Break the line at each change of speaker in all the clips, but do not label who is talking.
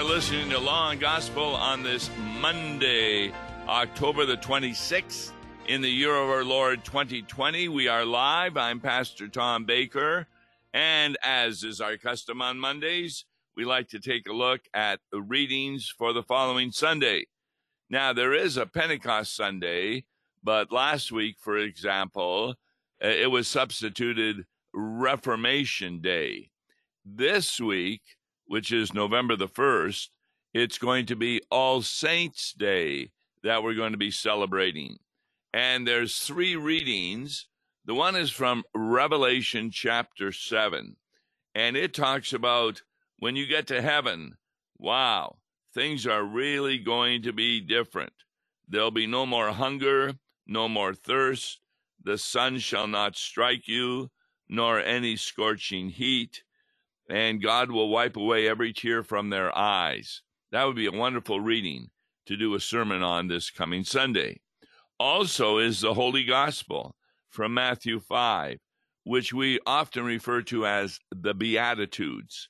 are listening to Law and Gospel on this Monday, October the 26th, in the year of our Lord 2020. We are live. I'm Pastor Tom Baker. And as is our custom on Mondays, we like to take a look at the readings for the following Sunday. Now, there is a Pentecost Sunday, but last week, for example, uh, it was substituted Reformation Day. This week, which is November the 1st, it's going to be All Saints Day that we're going to be celebrating. And there's three readings. The one is from Revelation chapter 7, and it talks about when you get to heaven, wow, things are really going to be different. There'll be no more hunger, no more thirst. The sun shall not strike you, nor any scorching heat and God will wipe away every tear from their eyes. That would be a wonderful reading to do a sermon on this coming Sunday. Also, is the Holy Gospel from Matthew 5, which we often refer to as the Beatitudes.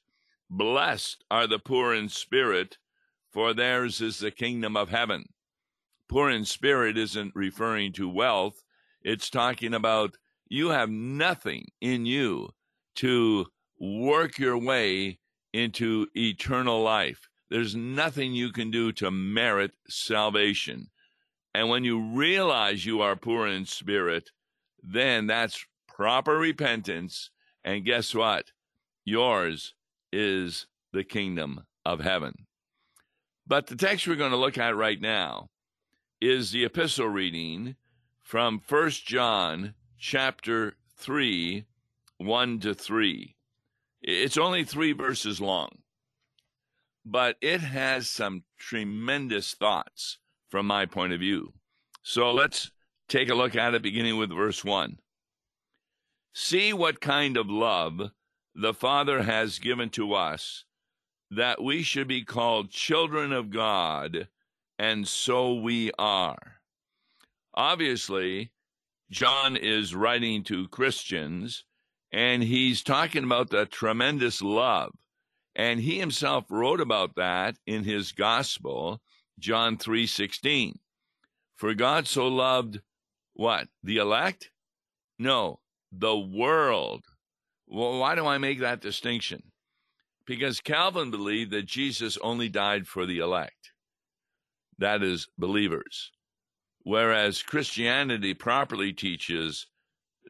Blessed are the poor in spirit, for theirs is the kingdom of heaven. Poor in spirit isn't referring to wealth, it's talking about you have nothing in you to work your way into eternal life. There's nothing you can do to merit salvation. And when you realize you are poor in spirit, then that's proper repentance. And guess what? Yours is the kingdom of heaven. But the text we're going to look at right now is the epistle reading from First John chapter 3, 1 to 3. It's only three verses long, but it has some tremendous thoughts from my point of view. So let's take a look at it, beginning with verse 1. See what kind of love the Father has given to us, that we should be called children of God, and so we are. Obviously, John is writing to Christians and he's talking about the tremendous love. And he himself wrote about that in his gospel, John 3:16. For God so loved what? The elect? No, the world. Well, why do I make that distinction? Because Calvin believed that Jesus only died for the elect. That is believers. Whereas Christianity properly teaches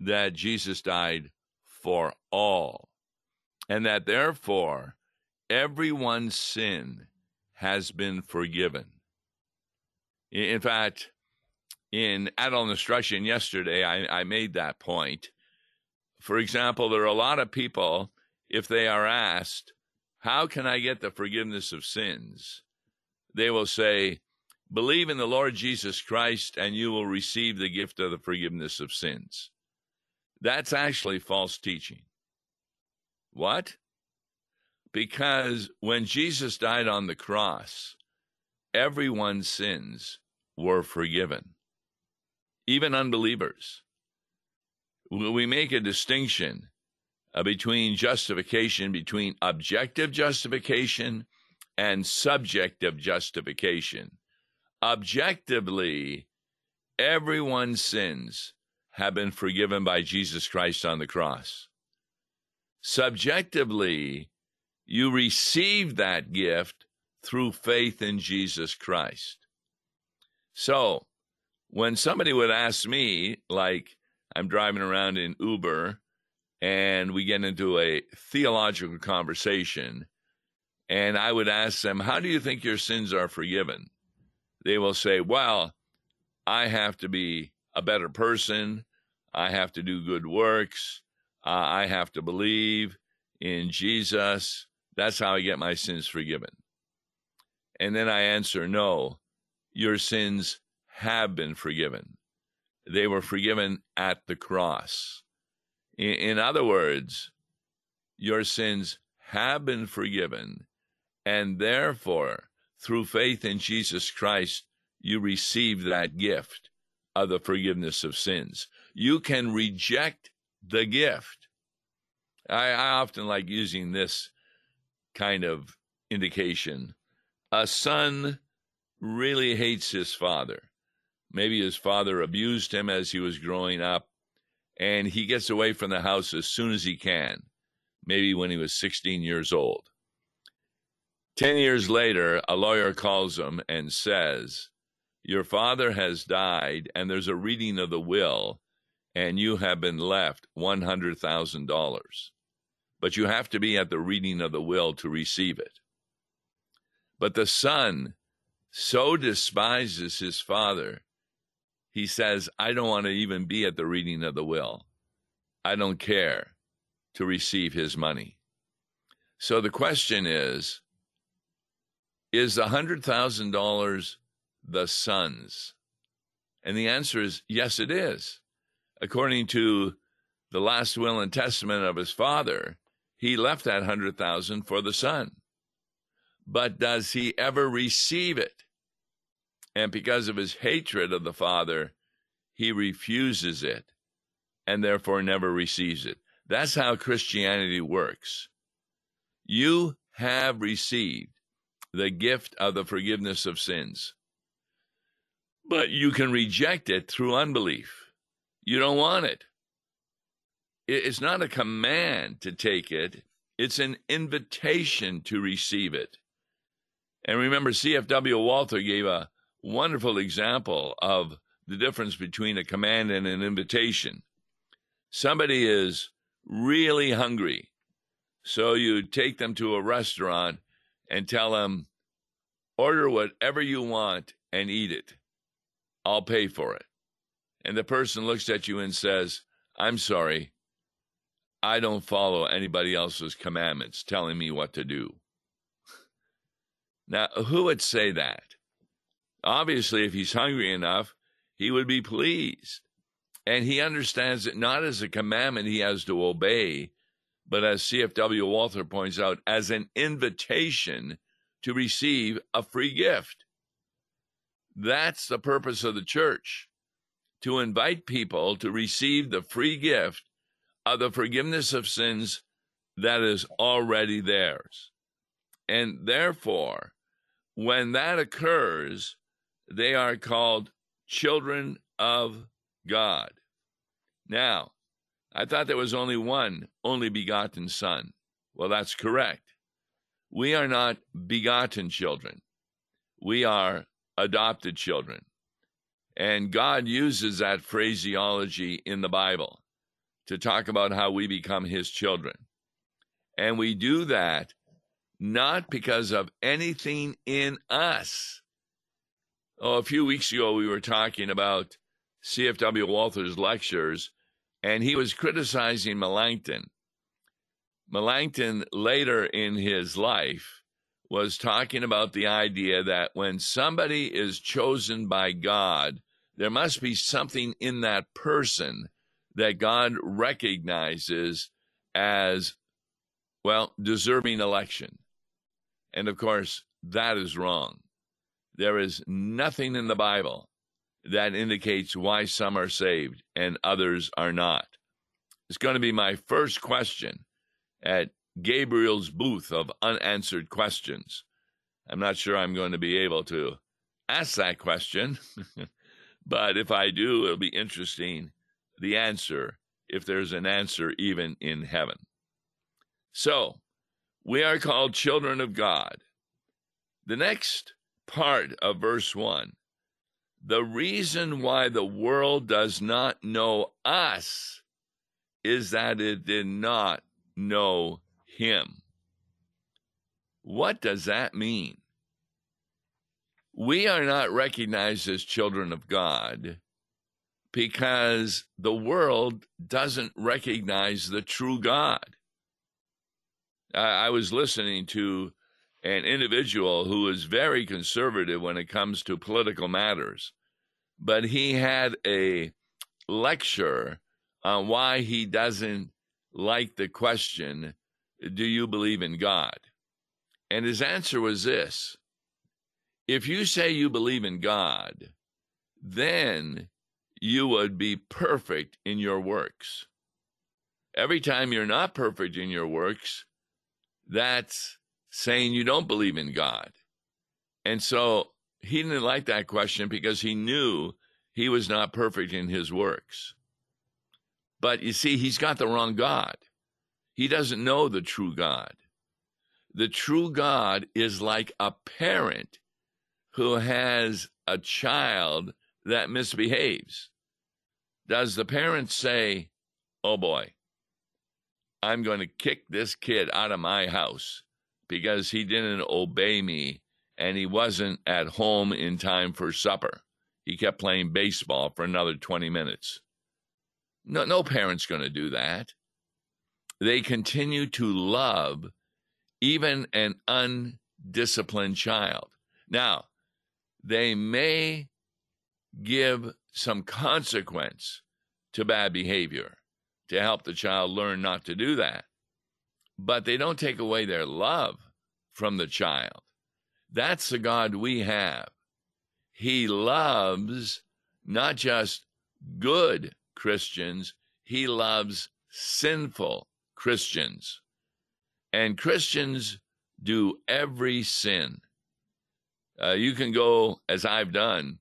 that Jesus died for all, and that therefore everyone's sin has been forgiven. In fact, in adult instruction yesterday, I, I made that point. For example, there are a lot of people, if they are asked, How can I get the forgiveness of sins? They will say, Believe in the Lord Jesus Christ, and you will receive the gift of the forgiveness of sins. That's actually false teaching. What? Because when Jesus died on the cross, everyone's sins were forgiven, even unbelievers. We make a distinction uh, between justification, between objective justification and subjective justification. Objectively, everyone's sins have been forgiven by Jesus Christ on the cross. Subjectively, you receive that gift through faith in Jesus Christ. So, when somebody would ask me, like I'm driving around in Uber and we get into a theological conversation, and I would ask them, How do you think your sins are forgiven? They will say, Well, I have to be a better person. I have to do good works. Uh, I have to believe in Jesus. That's how I get my sins forgiven. And then I answer, no, your sins have been forgiven. They were forgiven at the cross. In, in other words, your sins have been forgiven, and therefore, through faith in Jesus Christ, you receive that gift of the forgiveness of sins. You can reject the gift. I, I often like using this kind of indication. A son really hates his father. Maybe his father abused him as he was growing up, and he gets away from the house as soon as he can, maybe when he was 16 years old. Ten years later, a lawyer calls him and says, Your father has died, and there's a reading of the will, and you have been left $100,000. But you have to be at the reading of the will to receive it. But the son so despises his father, he says, I don't want to even be at the reading of the will. I don't care to receive his money. So the question is Is the $100,000 the son's? And the answer is yes, it is. According to the last will and testament of his father, he left that 100,000 for the son but does he ever receive it? And because of his hatred of the Father, he refuses it and therefore never receives it. That's how Christianity works. You have received the gift of the forgiveness of sins, but you can reject it through unbelief. You don't want it. It's not a command to take it, it's an invitation to receive it. And remember, C.F.W. Walther gave a wonderful example of the difference between a command and an invitation. Somebody is really hungry, so you take them to a restaurant and tell them, order whatever you want and eat it. I'll pay for it. And the person looks at you and says, I'm sorry, I don't follow anybody else's commandments telling me what to do. Now, who would say that? Obviously, if he's hungry enough, he would be pleased. And he understands it not as a commandment he has to obey, but as CFW Walther points out, as an invitation to receive a free gift. That's the purpose of the church to invite people to receive the free gift of the forgiveness of sins that is already theirs. And therefore, when that occurs, they are called children of God. Now, I thought there was only one only begotten Son. Well, that's correct. We are not begotten children, we are adopted children. And God uses that phraseology in the Bible to talk about how we become His children. And we do that not because of anything in us. Oh, a few weeks ago, we were talking about CFW Walther's lectures, and he was criticizing Melanchthon. Melanchthon, later in his life, was talking about the idea that when somebody is chosen by God, there must be something in that person that God recognizes as, well, deserving election. And of course, that is wrong. There is nothing in the Bible that indicates why some are saved and others are not. It's going to be my first question at Gabriel's booth of unanswered questions. I'm not sure I'm going to be able to ask that question, but if I do, it'll be interesting the answer, if there's an answer even in heaven. So, we are called children of God. The next part of verse 1 the reason why the world does not know us is that it did not know him. What does that mean? We are not recognized as children of God because the world doesn't recognize the true God. I, I was listening to an individual who is very conservative when it comes to political matters, but he had a lecture on why he doesn't like the question, Do you believe in God? And his answer was this If you say you believe in God, then you would be perfect in your works. Every time you're not perfect in your works, that's saying you don't believe in God. And so he didn't like that question because he knew he was not perfect in his works. But you see, he's got the wrong God. He doesn't know the true God. The true God is like a parent who has a child that misbehaves. Does the parent say, Oh boy, I'm going to kick this kid out of my house because he didn't obey me and he wasn't at home in time for supper? He kept playing baseball for another 20 minutes. No, no parent's going to do that. They continue to love even an undisciplined child. Now, they may give some consequence to bad behavior to help the child learn not to do that. But they don't take away their love from the child. That's the God we have. He loves not just good Christians, he loves sinful Christians. And Christians do every sin. Uh, you can go, as I've done,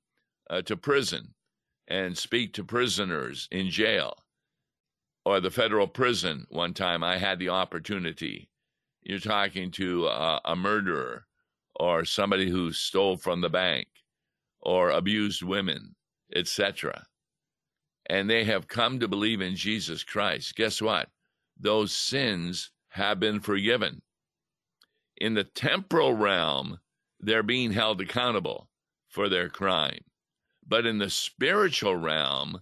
uh, to prison and speak to prisoners in jail or the federal prison. One time I had the opportunity. You're talking to a murderer or somebody who stole from the bank or abused women, etc. And they have come to believe in Jesus Christ. Guess what? Those sins have been forgiven. In the temporal realm, they're being held accountable for their crime. But in the spiritual realm,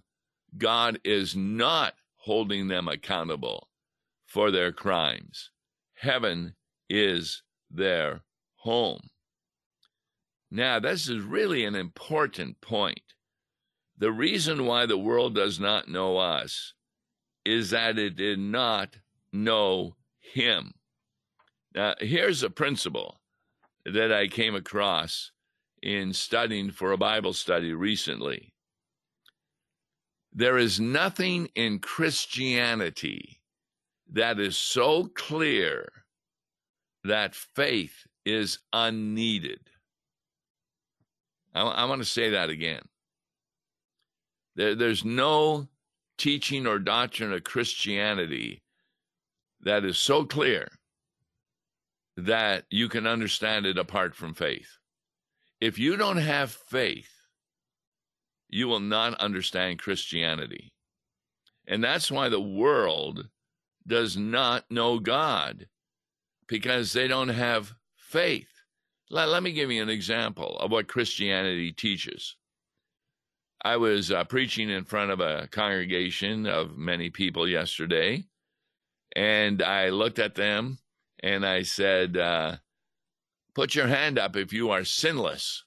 God is not holding them accountable for their crimes. Heaven is their home. Now, this is really an important point. The reason why the world does not know us is that it did not know Him. Now, here's a principle that I came across in studying for a Bible study recently. There is nothing in Christianity that is so clear that faith is unneeded. I, I want to say that again. There, there's no teaching or doctrine of Christianity that is so clear that you can understand it apart from faith. If you don't have faith, you will not understand Christianity. And that's why the world does not know God because they don't have faith. Let, let me give you an example of what Christianity teaches. I was uh, preaching in front of a congregation of many people yesterday, and I looked at them and I said, uh, Put your hand up if you are sinless.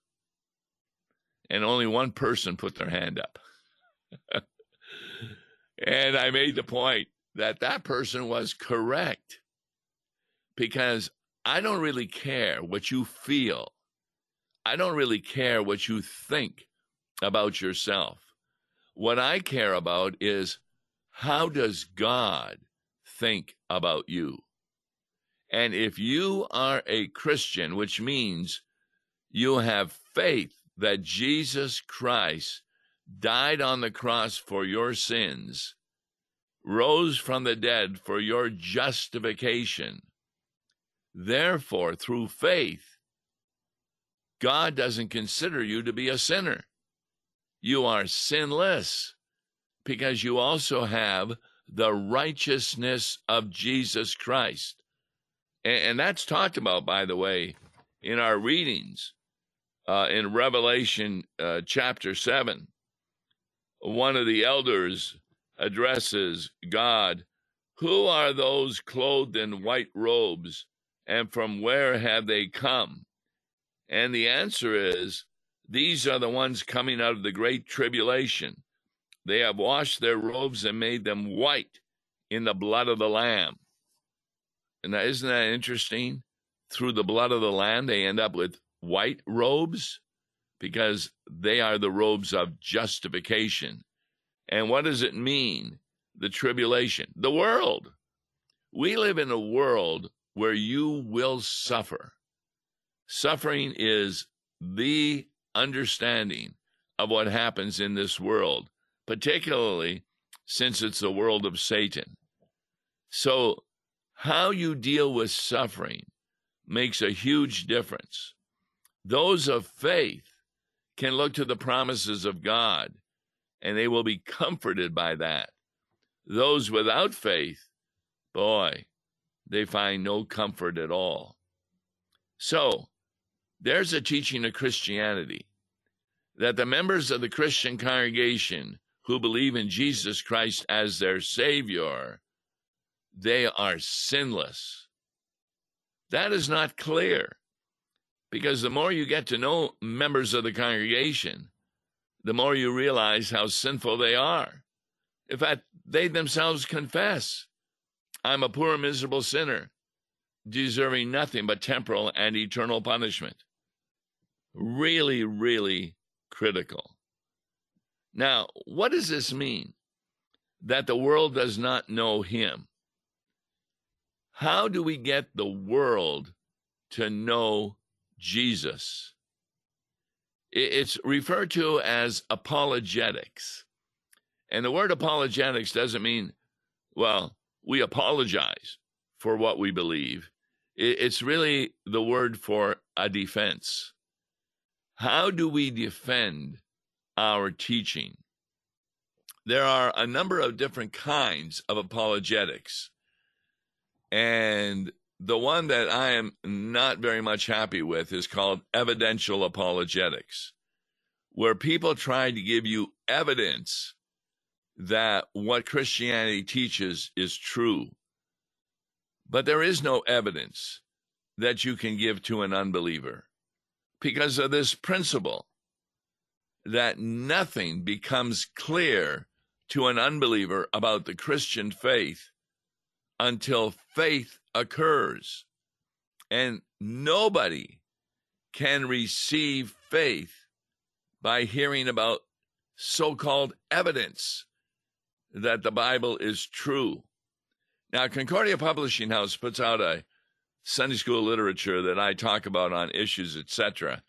And only one person put their hand up. and I made the point that that person was correct because I don't really care what you feel. I don't really care what you think about yourself. What I care about is how does God think about you? And if you are a Christian, which means you have faith that Jesus Christ died on the cross for your sins, rose from the dead for your justification, Therefore, through faith, God doesn't consider you to be a sinner. You are sinless because you also have the righteousness of Jesus Christ. And, that's talked about, by the way, in our readings uh, in Revelation uh, chapter 7. One of the elders addresses God Who are those clothed in white robes? and from where have they come? And the answer is these are the ones coming out of the great tribulation. They have washed their robes and made them white in the blood of the Lamb. And is isn't that interesting? Through the blood of the Lamb, they end up with white robes because they are the robes of justification. And what does it mean? The tribulation, the world. We live in a world where you will suffer. Suffering is the understanding of what happens in this world, particularly since it's the world of Satan. So, how you deal with suffering makes a huge difference. Those of faith can look to the promises of God and they will be comforted by that. Those without faith, boy, they find no comfort at all. So, there's a teaching of Christianity that the members of the Christian congregation who believe in Jesus Christ as their Savior, they are sinless. That is not clear because the more you get to know members of the congregation, the more you realize how sinful they are. In fact, they themselves confess I'm a poor, miserable sinner, deserving nothing but temporal and eternal punishment. Really, really critical. Now, what does this mean? That the world does not know him. How do we get the world to know Jesus? It's referred to as apologetics. And the word apologetics doesn't mean, well, we apologize for what we believe. It's really the word for a defense. How do we defend our teaching? There are a number of different kinds of apologetics. And the one that I am not very much happy with is called evidential apologetics, where people try to give you evidence that what Christianity teaches is true. But there is no evidence that you can give to an unbeliever because of this principle that nothing becomes clear to an unbeliever about the Christian faith until faith occurs. And nobody can receive faith by hearing about so called evidence that the Bible is true. Now, Concordia Publishing House puts out a Sunday school literature that I talk about on issues, etc.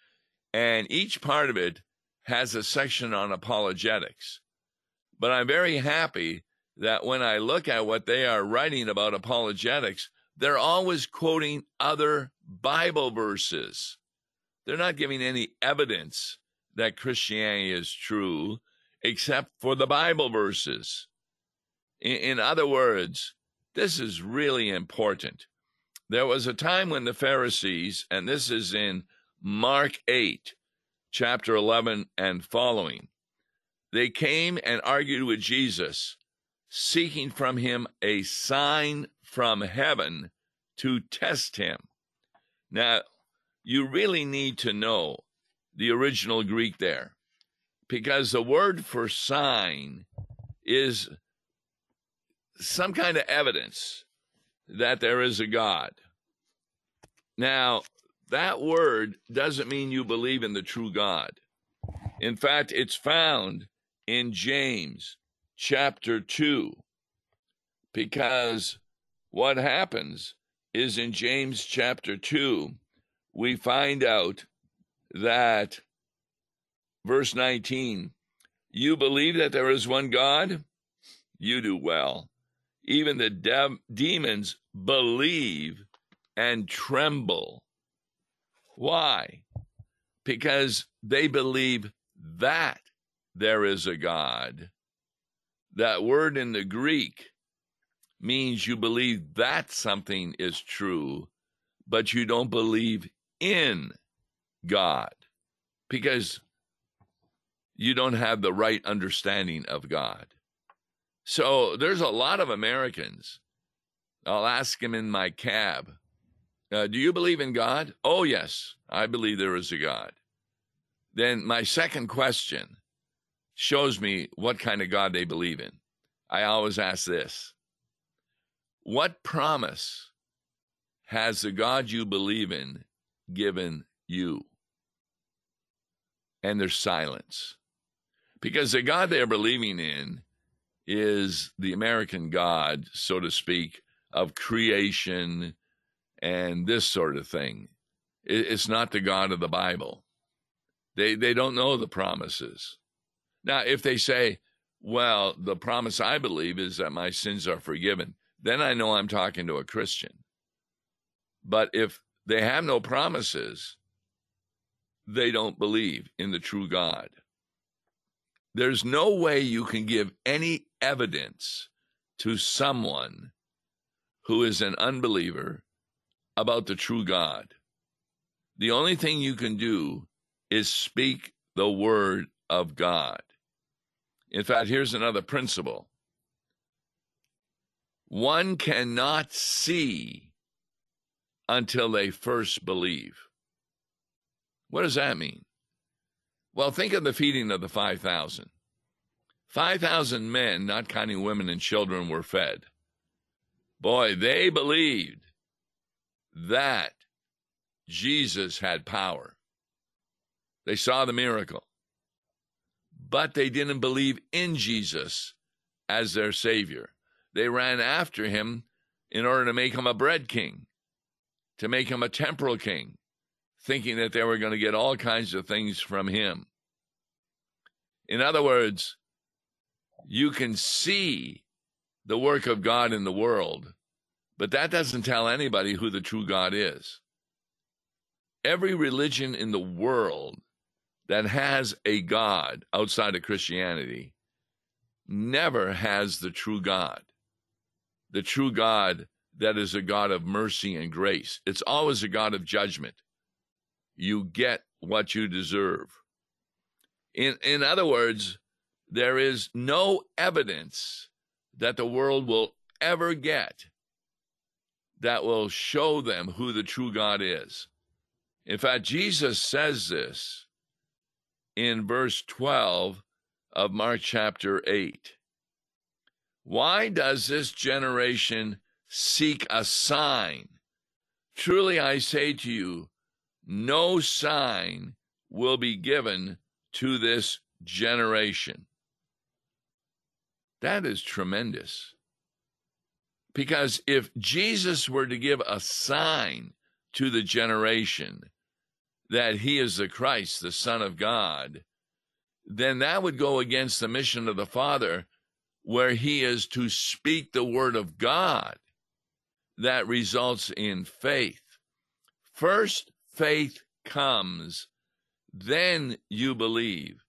And each part of it has a section on apologetics. But I'm very happy that when I look at what they are writing about apologetics, they're always quoting other Bible verses. They're not giving any evidence that Christianity is true except for the Bible verses. In, in other words, this is really important. There was a time when the Pharisees, and this is in Mark 8, chapter 11 and following, they came and argued with Jesus, seeking from him a sign from heaven to test him. Now, you really need to know the original Greek there, because the word for sign is some kind of evidence that there is a God. Now, that word doesn't mean you believe in the true God. In fact, it's found in James chapter 2, because what happens is in James chapter 2, we find out that verse 19, you believe that there is one God? You do well. Even the de- demons believe and tremble. Why? Because they believe that there is a God. That word in the Greek means you believe that something is true, but you don't believe in God because you don't have the right understanding of God. So there's a lot of Americans. I'll ask them in my cab, uh, Do you believe in God? Oh, yes, I believe there is a God. Then my second question shows me what kind of God they believe in. I always ask this What promise has the God you believe in given you? And there's silence. Because the God they're believing in is the American God, so to speak, of creation and this sort of thing. It's not the God of the Bible. They they don't know the promises. Now, if they say, "Well, the promise I believe is that my sins are forgiven," then I know I'm talking to a Christian. But if they have no promises, they don't believe in the true God. There's no way you can give any evidence to someone who is an unbeliever about the true God. The only thing you can do is speak the word of God. In fact, here's another principle one cannot see until they first believe. What does that mean? Well, think of the feeding of the 5,000. 5,000 men, not counting women and children, were fed. Boy, they believed that Jesus had power. They saw the miracle, but they didn't believe in Jesus as their Savior. They ran after him in order to make him a bread king, to make him a temporal king, thinking that they were going to get all kinds of things from him. In other words, you can see the work of God in the world, but that doesn't tell anybody who the true God is. Every religion in the world that has a God outside of Christianity never has the true God. The true God that is a God of mercy and grace. It's always a God of judgment. You get what you deserve. In, in other words, there is no evidence that the world will ever get that will show them who the true God is. In fact, Jesus says this in verse 12 of Mark chapter 8. Why does this generation seek a sign? Truly I say to you, no sign will be given to this generation. That is tremendous. Because if Jesus were to give a sign to the generation that he is the Christ, the Son of God, then that would go against the mission of the Father, where he is to speak the word of God that results in faith. First, faith comes, then you believe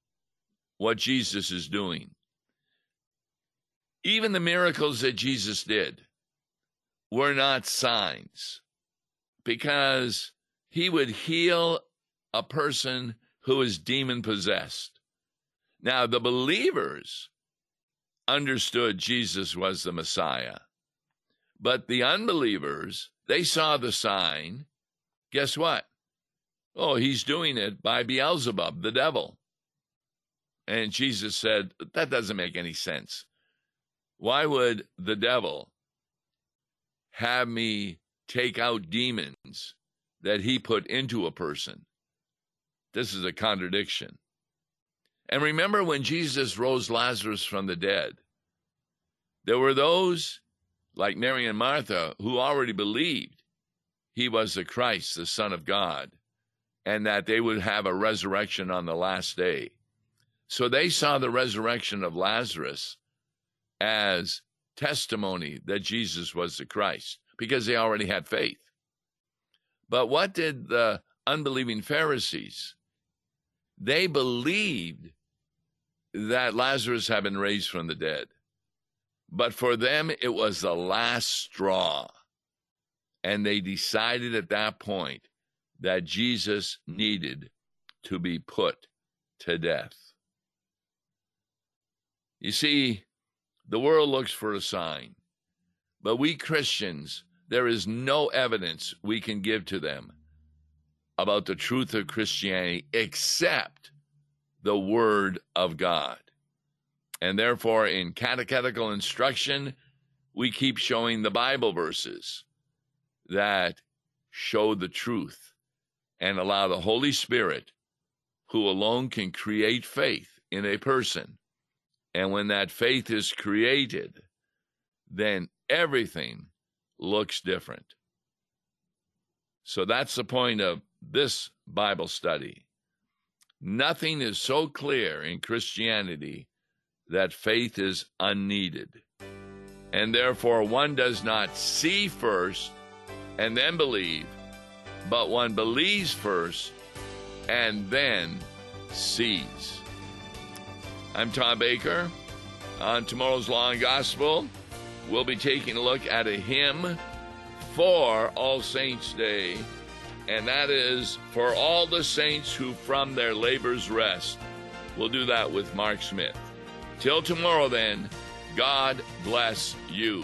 what Jesus is doing. Even the miracles that Jesus did were not signs because he would heal a person who is demon possessed. Now, the believers understood Jesus was the Messiah, but the unbelievers, they saw the sign. Guess what? Oh, he's doing it by Beelzebub, the devil. And Jesus said, That doesn't make any sense. Why would the devil have me take out demons that he put into a person? This is a contradiction. And remember when Jesus rose Lazarus from the dead, there were those like Mary and Martha who already believed he was the Christ, the Son of God, and that they would have a resurrection on the last day. So they saw the resurrection of Lazarus as testimony that Jesus was the Christ because they already had faith. But what did the unbelieving Pharisees? They believed that Lazarus had been raised from the dead. But for them, it was the last straw. And they decided at that point that Jesus needed to be put to death. You see, the world looks for a sign, but we Christians, there is no evidence we can give to them about the truth of Christianity except the Word of God. And therefore, in catechetical instruction, we keep showing the Bible verses that show the truth and allow the Holy Spirit, who alone can create faith in a person, and when that faith is created, then everything looks different. So that's the point of this Bible study Nothing is so clear in Christianity that faith is unneeded. And therefore, one does not see first and then believe, but one believes first and then sees. I'm Tom Baker. On tomorrow's Law and Gospel, we'll be taking a look at a hymn for All Saints' Day, and that is for all the saints who from their labors rest. We'll do that with Mark Smith. Till tomorrow, then, God bless you.